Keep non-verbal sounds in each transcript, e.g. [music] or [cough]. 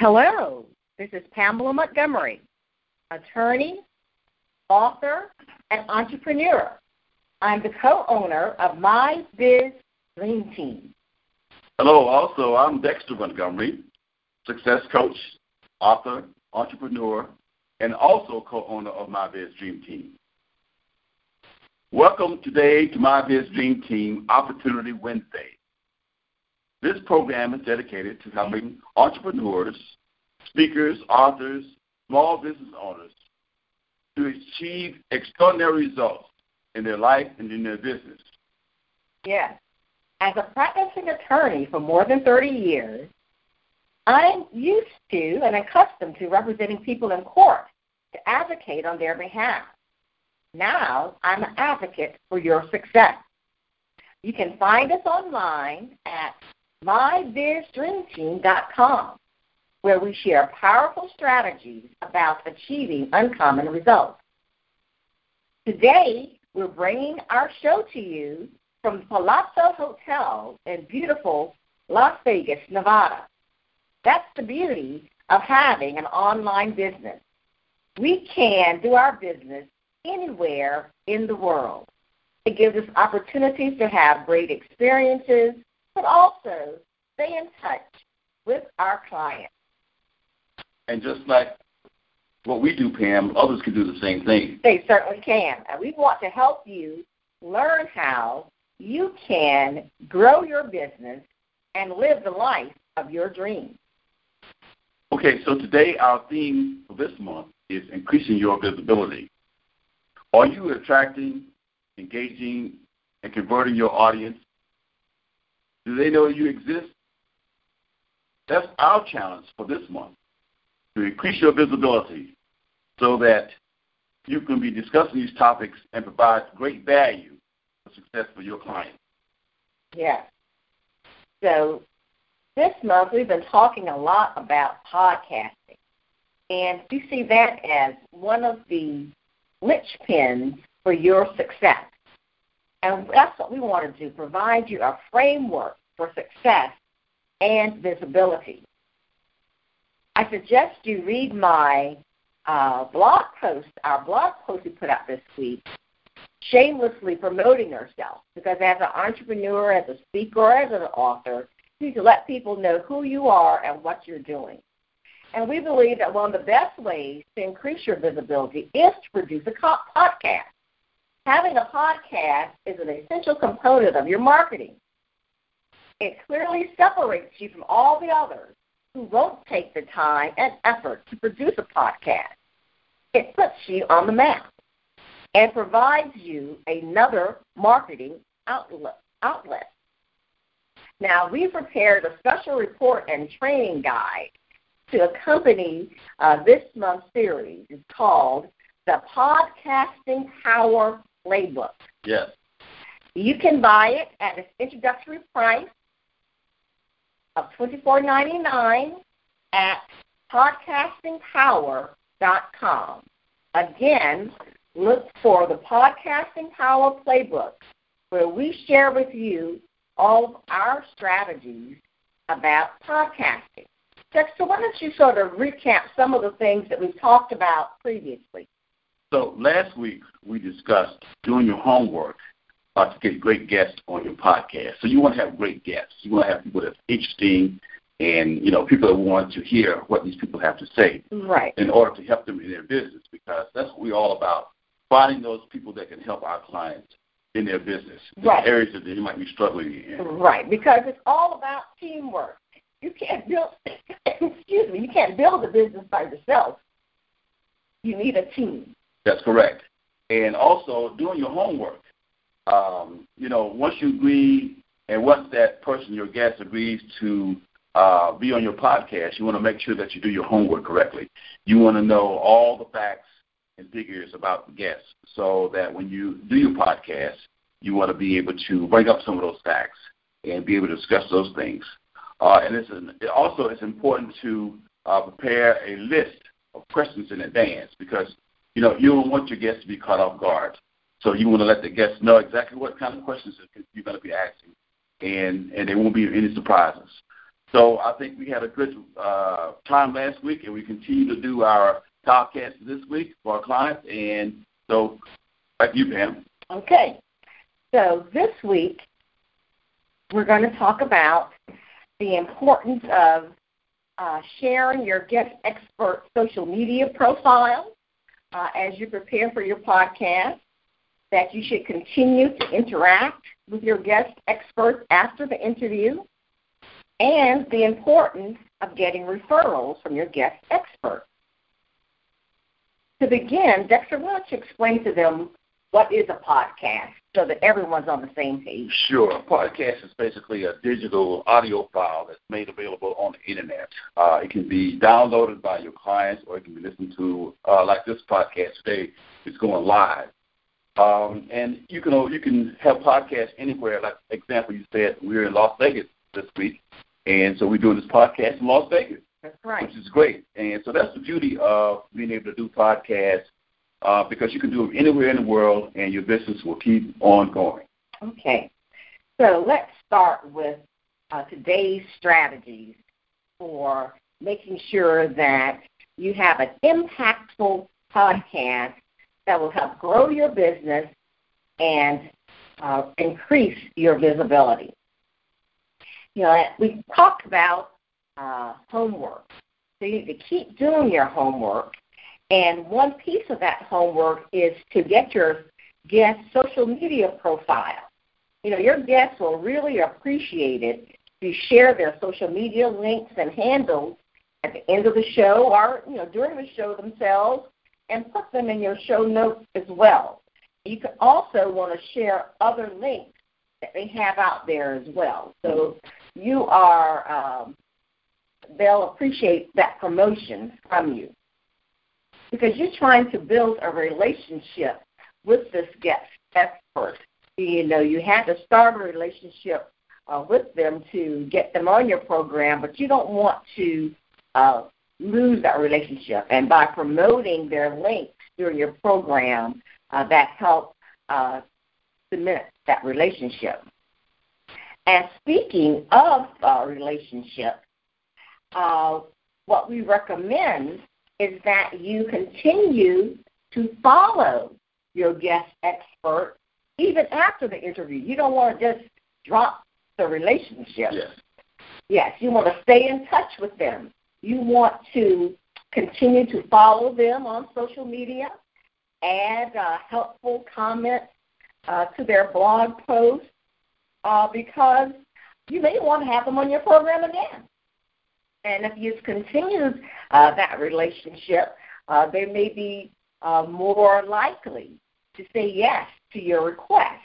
Hello, this is Pamela Montgomery, attorney, author, and entrepreneur. I'm the co owner of My Biz Dream Team. Hello, also, I'm Dexter Montgomery, success coach, author, entrepreneur, and also co owner of My Biz Dream Team. Welcome today to My Biz Dream Team Opportunity Wednesday. This program is dedicated to helping entrepreneurs, speakers, authors, small business owners to achieve extraordinary results in their life and in their business. Yes. As a practicing attorney for more than 30 years, I'm used to and accustomed to representing people in court to advocate on their behalf. Now I'm an advocate for your success. You can find us online at mybizdreamteam.com, where we share powerful strategies about achieving uncommon results. Today, we're bringing our show to you from Palazzo Hotel in beautiful Las Vegas, Nevada. That's the beauty of having an online business. We can do our business anywhere in the world. It gives us opportunities to have great experiences, but also stay in touch with our clients. And just like what we do, Pam, others can do the same thing. They certainly can. And we want to help you learn how you can grow your business and live the life of your dreams. Okay, so today our theme for this month is increasing your visibility. Are you attracting, engaging, and converting your audience? Do they know you exist? That's our challenge for this month to increase your visibility so that you can be discussing these topics and provide great value for success for your clients. Yes. So this month we've been talking a lot about podcasting. And we see that as one of the linchpins for your success. And that's what we want to do provide you a framework for success and visibility. I suggest you read my uh, blog post, our blog post we put out this week, shamelessly promoting yourself. Because as an entrepreneur, as a speaker, as an author, you need to let people know who you are and what you're doing. And we believe that one of the best ways to increase your visibility is to produce a podcast. Having a podcast is an essential component of your marketing. It clearly separates you from all the others who won't take the time and effort to produce a podcast. It puts you on the map and provides you another marketing outlet. outlet. Now, we prepared a special report and training guide to accompany uh, this month's series. It's called The Podcasting Power Playbook. Yes. You can buy it at its introductory price of $24.99 at podcastingpower.com. Again, look for the Podcasting Power Playbook, where we share with you all of our strategies about podcasting. Dexter, why don't you sort of recap some of the things that we've talked about previously? So last week we discussed doing your homework to get great guests on your podcast. So you want to have great guests. You want to have people that are interesting and you know people that want to hear what these people have to say right. in order to help them in their business because that's what we're all about finding those people that can help our clients in their business right. areas that they might be struggling in right because it's all about teamwork you can't build [coughs] excuse me you can't build a business by yourself you need a team that's correct and also doing your homework um, you know once you agree and once that person your guest agrees to uh, be on your podcast, you want to make sure that you do your homework correctly. You want to know all the facts and figures about the guest so that when you do your podcast, you want to be able to bring up some of those facts and be able to discuss those things. Uh, and it's an, also it's important to uh, prepare a list of questions in advance because you know you don't want your guests to be caught off guard. So you want to let the guests know exactly what kind of questions you're going to be asking, and and there won't be any surprises. So I think we had a good uh, time last week, and we continue to do our podcast this week for our clients. And so, back to you, Pam. Okay. So this week, we're going to talk about the importance of uh, sharing your guest expert social media profile uh, as you prepare for your podcast, that you should continue to interact with your guest experts after the interview, and the importance of getting referrals from your guest expert. To begin, Dexter, why don't you explain to them what is a podcast so that everyone's on the same page? Sure. A podcast is basically a digital audio file that's made available on the internet. Uh, it can be downloaded by your clients or it can be listened to, uh, like this podcast today. It's going live. Um, and you can you can have podcasts anywhere. Like example, you said we're in Las Vegas this week, and so we're doing this podcast in Las Vegas. That's right. Which is great. And so that's the beauty of being able to do podcasts uh, because you can do it anywhere in the world and your business will keep on going. Okay. So let's start with uh, today's strategies for making sure that you have an impactful podcast that will help grow your business and uh, increase your visibility. You know, we talked about uh, homework. So you need to keep doing your homework and one piece of that homework is to get your guest social media profile. You know, your guests will really appreciate it if you share their social media links and handles at the end of the show or, you know, during the show themselves and put them in your show notes as well. You can also want to share other links that they have out there as well. So you are, um, they'll appreciate that promotion from you because you're trying to build a relationship with this guest expert. You know, you had to start a relationship uh, with them to get them on your program, but you don't want to uh, lose that relationship. And by promoting their links during your program, uh, that helps uh, cement that relationship. And speaking of uh, relationship, uh, what we recommend is that you continue to follow your guest expert even after the interview. You don't want to just drop the relationship. Yes. Yes, you want to stay in touch with them. You want to continue to follow them on social media, add uh, helpful comments uh, to their blog posts, uh, because you may want to have them on your program again. And if you've continued uh, that relationship, uh, they may be uh, more likely to say yes to your request.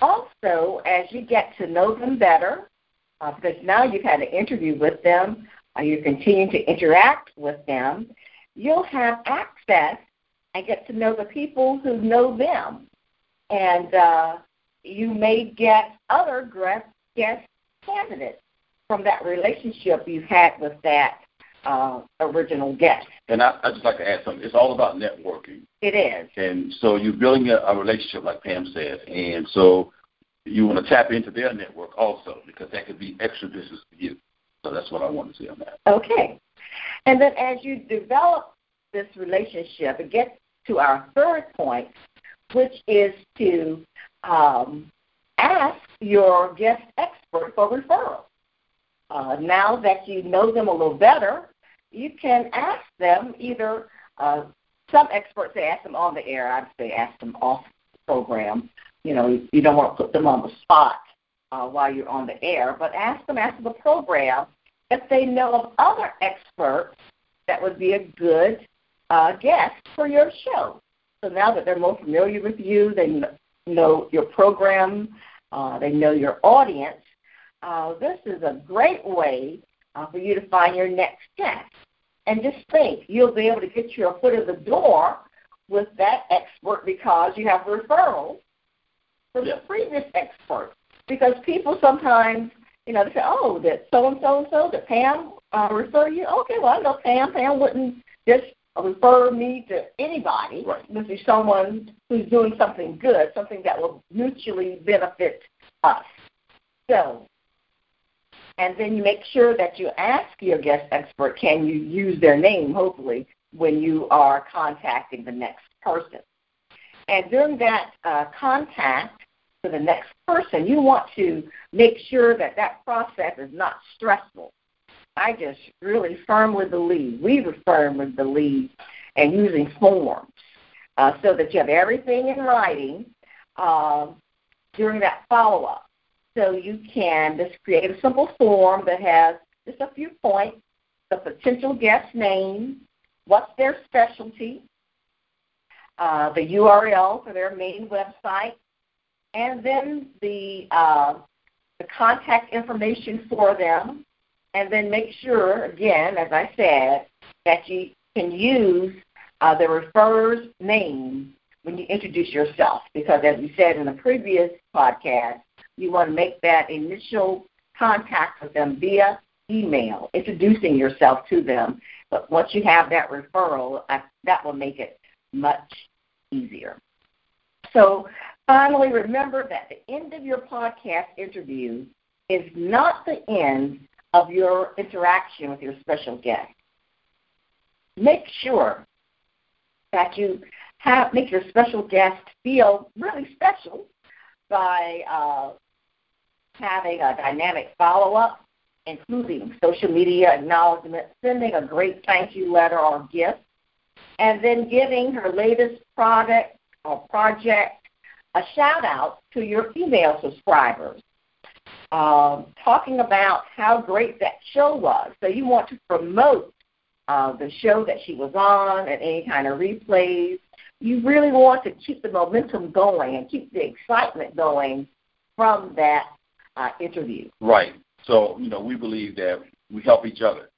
Also, as you get to know them better, because now you've had an interview with them, you continue to interact with them, you'll have access and get to know the people who know them. And uh, you may get other guest candidates from that relationship you've had with that uh, original guest. And I, I just like to add something. It's all about networking. It is. And so you're building a, a relationship, like Pam said, and so you want to tap into their network also because that could be extra business for you. So that's what I want to say on that. Okay. And then as you develop this relationship, it gets to our third point, which is to um, ask your guest expert for referrals. Uh, now that you know them a little better, you can ask them either. Uh, some experts they ask them on the air. I'd say ask them off program. You know, you don't want to put them on the spot uh, while you're on the air, but ask them after the program if they know of other experts that would be a good uh, guest for your show. So now that they're more familiar with you, they know your program, uh, they know your audience, uh, this is a great way uh, for you to find your next guest. And just think, you'll be able to get your foot in the door with that expert because you have referrals from the previous expert. Because people sometimes, you know, they say, oh, that so and so and so, that Pam uh, refer you. Okay, well, I know Pam. Pam wouldn't just refer me to anybody. Right. This is someone who's doing something good, something that will mutually benefit us. So And then you make sure that you ask your guest expert, can you use their name, hopefully, when you are contacting the next person. And during that uh, contact for the next person, you want to make sure that that process is not stressful. I just really firmly believe, we firmly believe, in using forms uh, so that you have everything in writing um, during that follow up. So you can just create a simple form that has just a few points the potential guest name, what's their specialty, uh, the URL for their main website, and then the, uh, the contact information for them, and then make sure, again, as I said, that you can use uh, the referrer's name when you introduce yourself, because as we said in the previous podcast, you want to make that initial contact with them via email, introducing yourself to them. But once you have that referral, that will make it much easier. So, finally, remember that the end of your podcast interview is not the end of your interaction with your special guest. Make sure that you have make your special guest feel really special by uh, having a dynamic follow up, including social media acknowledgement, sending a great thank you letter or gift, and then giving her latest product or project a shout out to your female subscribers. Um, talking about how great that show was. So you want to promote uh, the show that she was on and any kind of replays. You really want to keep the momentum going and keep the excitement going from that uh, interview. Right. So, you know, we believe that we help each other.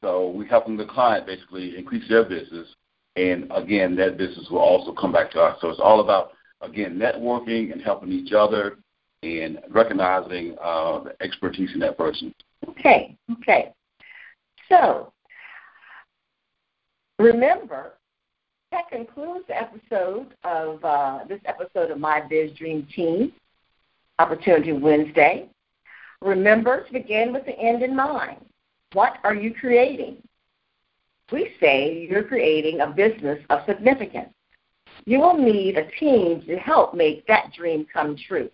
So we're helping the client basically increase their business. And again, that business will also come back to us. So it's all about, again, networking and helping each other and recognizing uh, the expertise in that person. Okay, okay. So remember, that concludes the episode of uh, this episode of My Biz Dream Team. Opportunity Wednesday. Remember to begin with the end in mind. What are you creating? We say you're creating a business of significance. You will need a team to help make that dream come true.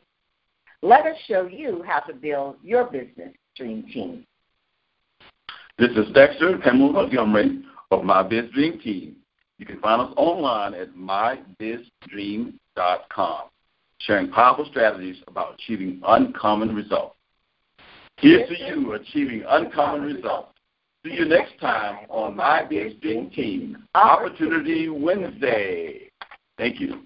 Let us show you how to build your business dream team. This is Dexter Pamela Montgomery of My Biz Dream Team. You can find us online at mybizdream.com sharing powerful strategies about achieving uncommon results. Here's to you achieving uncommon results. See you next time on My Biz Dream Team, Opportunity Wednesday. Thank you.